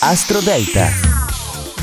Astro Delta.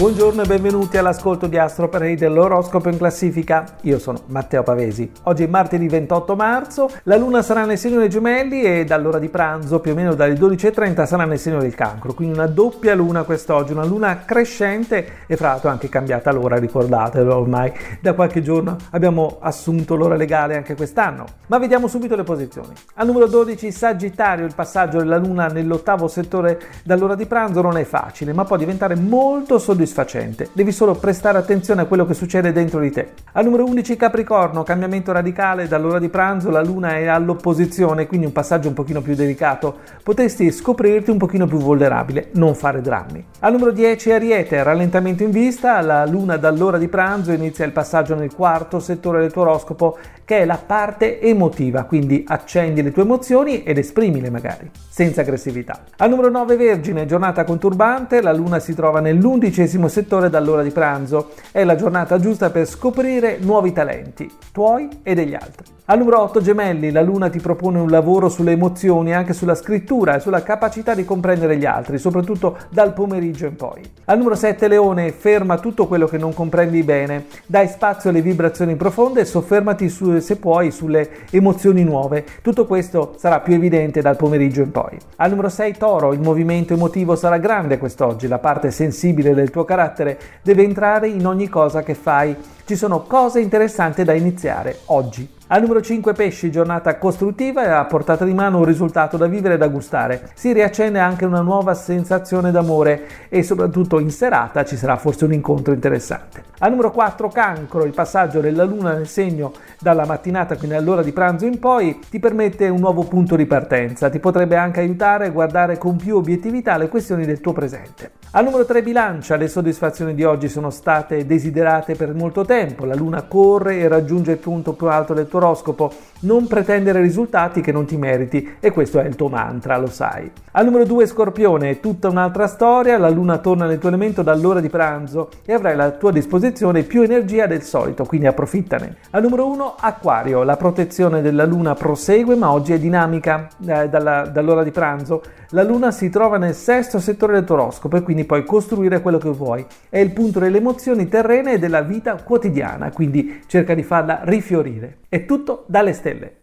Buongiorno e benvenuti all'ascolto di Astro Parade dell'oroscopo in classifica. Io sono Matteo Pavesi. Oggi è martedì 28 marzo, la luna sarà nel segno dei gemelli e dall'ora di pranzo, più o meno dalle 12.30, sarà nel segno del cancro. Quindi una doppia luna quest'oggi, una luna crescente e fra l'altro anche cambiata l'ora, ricordatelo ormai. Da qualche giorno abbiamo assunto l'ora legale anche quest'anno. Ma vediamo subito le posizioni. Al numero 12 Sagittario, il passaggio della luna nell'ottavo settore dall'ora di pranzo non è facile, ma può diventare molto soddisfacente soddisfacente, devi solo prestare attenzione a quello che succede dentro di te. Al numero 11 Capricorno, cambiamento radicale, dall'ora di pranzo la luna è all'opposizione, quindi un passaggio un pochino più delicato, potresti scoprirti un pochino più vulnerabile, non fare drammi. Al numero 10 Ariete, rallentamento in vista, la luna dall'ora di pranzo inizia il passaggio nel quarto settore del tuo oroscopo, che è la parte emotiva, quindi accendi le tue emozioni ed esprimile magari, senza aggressività. Al numero 9 Vergine, giornata conturbante, la luna si trova nell'undicesimo medesimo settore dall'ora di pranzo. È la giornata giusta per scoprire nuovi talenti, tuoi e degli altri. Al numero 8 Gemelli, la Luna ti propone un lavoro sulle emozioni, anche sulla scrittura e sulla capacità di comprendere gli altri, soprattutto dal pomeriggio in poi. Al numero 7 Leone, ferma tutto quello che non comprendi bene, dai spazio alle vibrazioni profonde e soffermati su, se puoi sulle emozioni nuove. Tutto questo sarà più evidente dal pomeriggio in poi. Al numero 6 Toro, il movimento emotivo sarà grande quest'oggi, la parte sensibile del tuo tuo carattere deve entrare in ogni cosa che fai. Ci sono cose interessanti da iniziare oggi. Al numero 5 pesci, giornata costruttiva e a portata di mano un risultato da vivere e da gustare. Si riaccende anche una nuova sensazione d'amore e soprattutto in serata ci sarà forse un incontro interessante. Al numero 4 cancro, il passaggio della luna nel segno dalla mattinata, quindi all'ora di pranzo in poi, ti permette un nuovo punto di partenza. Ti potrebbe anche aiutare a guardare con più obiettività le questioni del tuo presente. Al numero 3 bilancia, le soddisfazioni di oggi sono state desiderate per molto tempo. La luna corre e raggiunge il punto più alto del tuo oroscopo, non pretendere risultati che non ti meriti e questo è il tuo mantra, lo sai. Al numero 2 Scorpione, è tutta un'altra storia, la luna torna nel tuo elemento dall'ora di pranzo e avrai a tua disposizione più energia del solito, quindi approfittane. Al numero 1 Acquario, la protezione della luna prosegue ma oggi è dinamica eh, dalla, dall'ora di pranzo. La luna si trova nel sesto settore del tuo oroscopo e quindi puoi costruire quello che vuoi. È il punto delle emozioni terrene e della vita quotidiana, quindi cerca di farla rifiorire. È tutto dalle stelle.